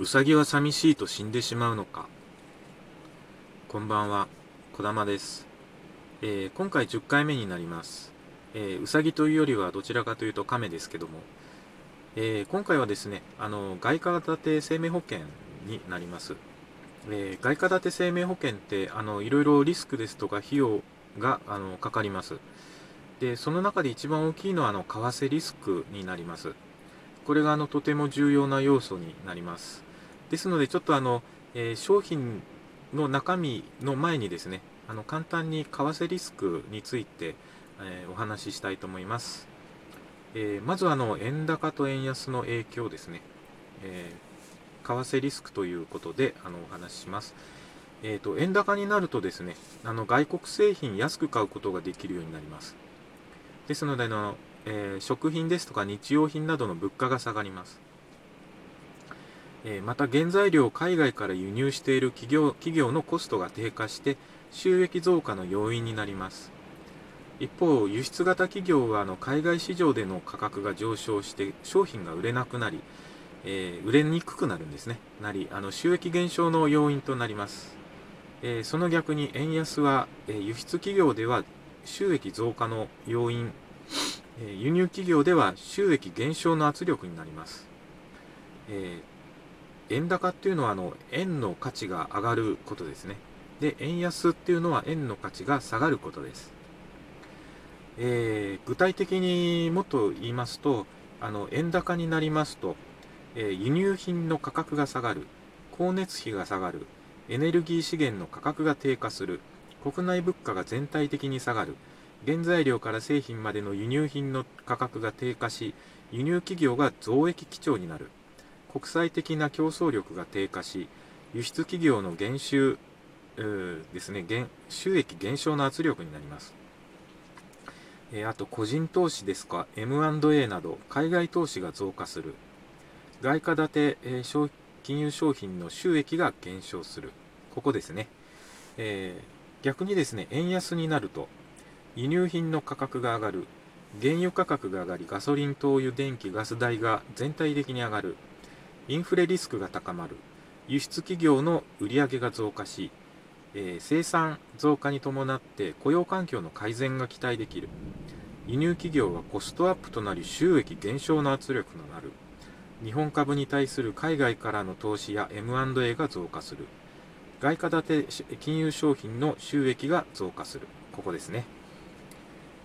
うさぎは寂しいと死んでしまうのか。こんばんは。こだまです、えー、今回10回目になります、えー、うさぎというよりはどちらかというと亀ですけども、えー、今回はですねあの外貨建て生命保険になります、え外貨建て生命保険ってあのいろいろリスクですとか費用があのかかります。でその中で一番大きいのはあの為替リスクになります。これがあのとても重要な要素になります。ですので、ちょっとあの、えー、商品の中身の前にですね、あの簡単に為替リスクについて、えー、お話ししたいと思います。えー、まずあの円高と円安の影響ですね、え為替リスクということであのお話しします。えーと、円高になるとですねあの外国製品安く買うことができるようになります。ですのであの、え食品ですとか日用品などの物価が下がります。また原材料を海外から輸入している企業企業のコストが低下して収益増加の要因になります。一方輸出型企業はあの海外市場での価格が上昇して商品が売れなくなり、えー、売れにくくなるんですね。なりあの収益減少の要因となります、えー、その逆に円安は、えー、輸出企業では収益増加の要因、え輸入企業では収益減少の圧力になります、え円高っていうのはあの円の価値が上がることですね。で、円安っていうのは円の価値が下がることです。えー、具体的にもっと言いますと、あの円高になりますと、えー、輸入品の価格が下がる、光熱費が下がる、エネルギー資源の価格が低下する、国内物価が全体的に下がる、原材料から製品までの輸入品の価格が低下し、輸入企業が増益基調になる。国際的な競争力が低下し、輸出企業の減収ですね、減収益減少の圧力になります。えあと、個人投資ですか、M&A など、海外投資が増加する。外貨建て、えー、金融商品の収益が減少する。ここですね。えー、逆にですね、円安になると、輸入品の価格が上がる。原油価格が上がり、ガソリン、灯油、電気、ガス代が全体的に上がる。インフレリスクが高まる、輸出企業の売上が増加し、えー、生産増加に伴って雇用環境の改善が期待できる。輸入企業はコストアップとなり収益減少の圧力となる。日本株に対する海外からの投資や M&A が増加する。外貨建て金融商品の収益が増加する。ここですね。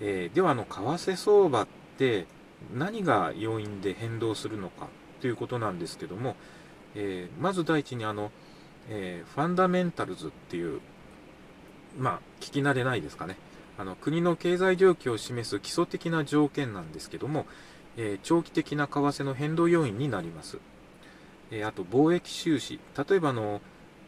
えー、では、あの、為替相場って何が要因で変動するのかということなんですけども、えー、まず第一にあの、えー、ファンダメンタルズっていう、まあ、聞き慣れないですかね。あの国の経済状況を示す基礎的な条件なんですけども、えー、長期的な為替の変動要因になります。えあと貿易収支、例えばの、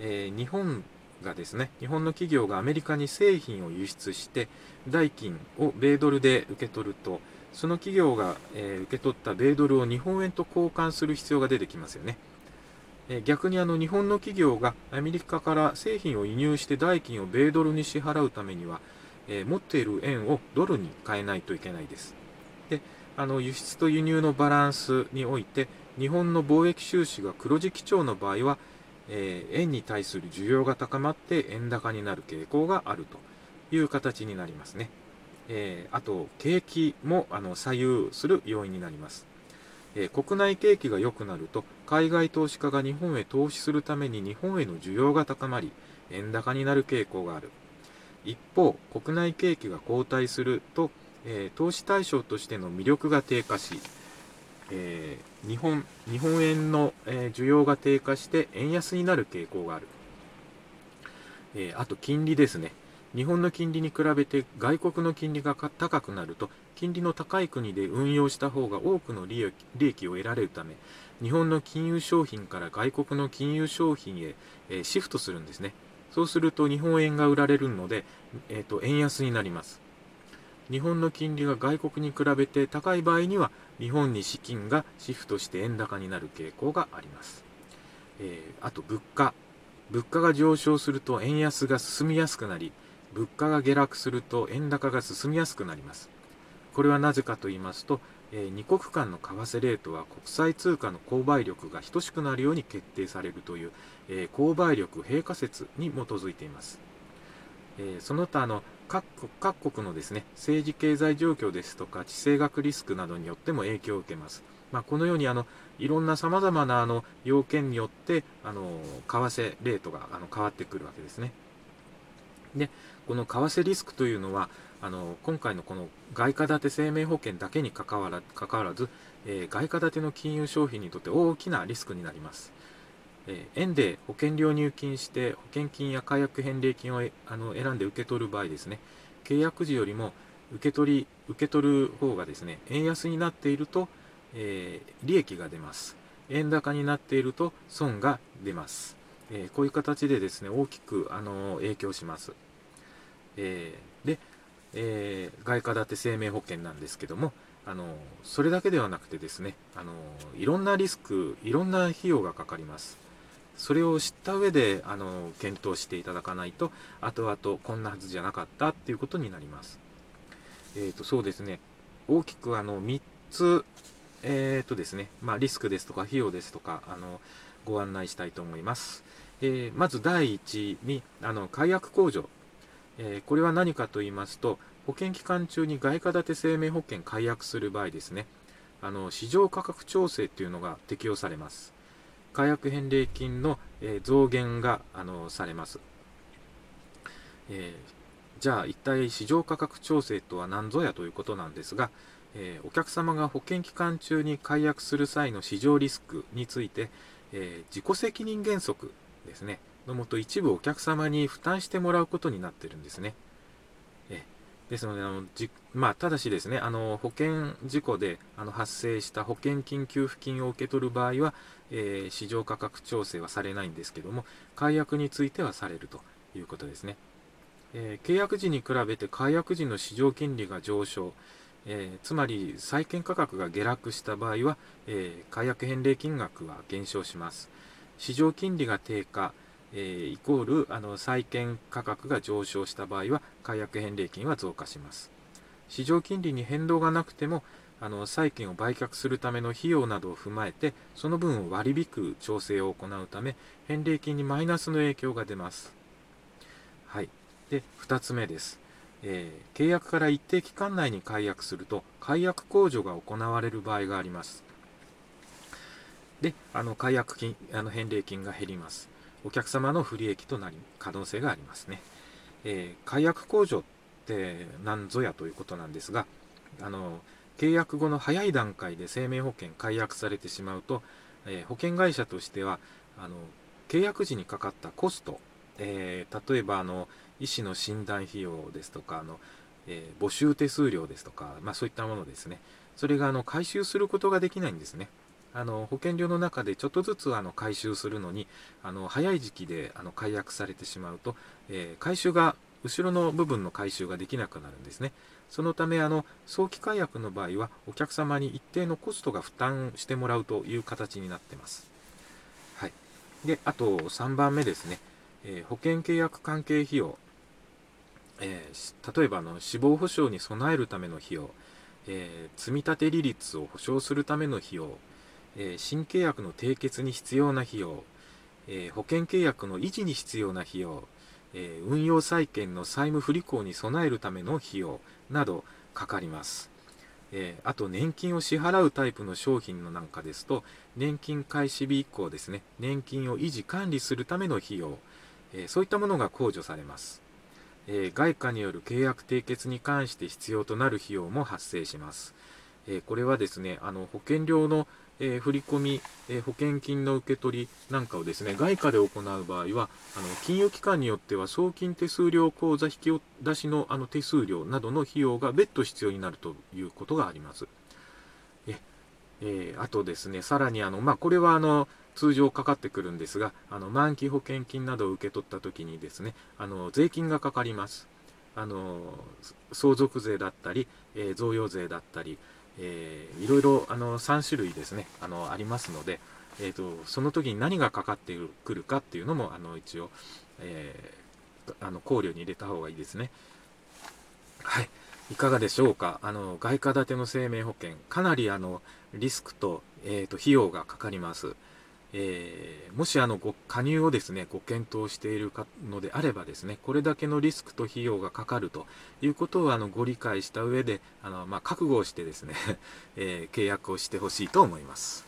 え日本がですね、日本の企業がアメリカに製品を輸出して、代金を米ドルで受け取ると、その企業が、え、受け取った米ドルを日本円と交換する必要が出てきますよね。え、逆にあの日本の企業がアメリカから製品を輸入して代金を米ドルに支払うためには、え、持っている円をドルに変えないといけないです。で、あの輸出と輸入のバランスにおいて、日本の貿易収支が黒字基調の場合は、え、円に対する需要が高まって円高になる傾向があるという形になりますね。えー、あと景気もあの左右する要因になります、えー、国内景気が良くなると海外投資家が日本へ投資するために日本への需要が高まり円高になる傾向がある。一方国内景気が後退すると、えー、投資対象としての魅力が低下し、え日本日本円の、え需要が低下して円安になる傾向がある、えあと金利ですね。日本の金利に比べて外国の金利が高くなると金利の高い国で運用した方が多くの利益を得られるため日本の金融商品から外国の金融商品へ、え、シフトするんですね。そうすると日本円が売られるので、えーと、円安になります。日本の金利が外国に比べて高い場合には日本に資金がシフトして円高になる傾向があります、えー、あと物価。物価が上昇すると円安が進みやすくなり物価が下落すると円高が進みやすくなります。これはなぜかと言いますと、えー、2国間の為替レートは国際通貨の購買力が等しくなるように決定されるという、え、購買力平価説に基づいています。え、その他の各国各国のですね政治経済状況ですとか地政学リスクなどによっても影響を受けます。まあ、このようにあのいろんなさまざまなあの要件によってあの為替レートがあの変わってくるわけですね。でこの為替リスクというのはあの今回のこの外貨建て生命保険だけにかかわらかわらず、えー、外貨建ての金融商品にとって大きなリスクになります。えー、円で保険料入金して保険金や解約返礼金をあの選んで受け取る場合ですね契約時よりも受け取り受け取る方がですね円安になっていると、えー、利益が出ます。円高になっていると損が出ます、えー、こういう形でですね大きくあの影響します、えで、え外貨建て生命保険なんですけどもあのそれだけではなくてですねあのいろんなリスクいろんな費用がかかりますそれを知った上であの検討していただかないと後々こんなはずじゃなかったっていうことになります。えーと、そうですね大きくあの3つ、えーとですねまあ、リスクですとか費用ですとかあのご案内したいと思います。えー、まず第一にあの解約控除、え、これは何かと言いますと保険期間中に外貨建て生命保険解約する場合ですね。あの市場価格調整っていうのが適用されます。火薬返礼金の、え増減があのされます、えー、じゃあ一体市場価格調整とは何ぞやということなんですが、えー、お客様が保険期間中に解約する際の市場リスクについて、えー、自己責任原則ですね。のもと一部お客様に負担してもらうことになってるんですね。えですので、あのじまあ、ただしですね、あの保険事故であの発生した保険金給付金を受け取る場合は、えー、市場価格調整はされないんですけども、解約についてはされるということですね。えー、契約時に比べて解約時の市場金利が上昇、えー、つまり債券価格が下落した場合は、え解約返礼金額は減少します。市場金利が低下、え、イコールあの債券価格が上昇した場合は解約返礼金は増加します。市場金利に変動がなくてもあの債券を売却するための費用などを踏まえてその分を割り引く調整を行うため返礼金にマイナスの影響が出ます。はい。で2つ目です。えー、契約から一定期間内に解約すると解約控除が行われる場合があります。であの解約金あの返礼金が減ります。お客様の不利益となり可能性がありますね。えー、解約控除って何ぞやということなんですが、あの契約後の早い段階で生命保険解約されてしまうと、えー、保険会社としてはあの契約時にかかったコスト、えー、例えばあの医師の診断費用ですとかあの、えー、募集手数料ですとか、まあ、そういったものですねそれがあの回収することができないんですね。あの保険料の中でちょっとずつあの回収するのにあの早い時期であの解約されてしまうと、えー、回収が後ろの部分の回収ができなくなるんですね。そのためあの早期解約の場合はお客様に一定のコストが負担してもらうという形になってます。はい、であと3番目ですね、えー、保険契約関係費用、えー、例えばの死亡保障に備えるための費用、え積立利率を保証するための費用。え新契約の締結に必要な費用、え保険契約の維持に必要な費用、え運用債権の債務不履行に備えるための費用などかかります。えあと年金を支払うタイプの商品のなんかですと年金開始日以降ですね。年金を維持管理するための費用、えそういったものが控除されます、え外貨による契約締結に関して必要となる費用も発生します、えこれはですねあの保険料のえー、振込、えー、保険金の受け取りなんかをですね外貨で行う場合はあの金融機関によっては送金手数料口座引き出しのあの手数料などの費用が別途必要になるということがあります。えー、あとですねさらにあの、まあ、これはあの通常かかってくるんですがあの満期保険金などを受け取った時にですねあの税金がかかります。あの相続税だったり、え、贈与税だったり、えー、いろいろあの3種類ですね。あのありますので、えーと、その時に何がかかってくるかっていうのもあの一応、えー、あの考慮に入れた方がいいですね。はい。いかがでしょうか？あの外貨建ての生命保険。かなりあのリスクと,、えーと、費用がかかります、えー、もしあのご加入をですねご検討しているのであればですねこれだけのリスクと費用がかかるということをあのご理解した上であの、まあ、覚悟をしてですね、えー、契約をしてほしいと思います。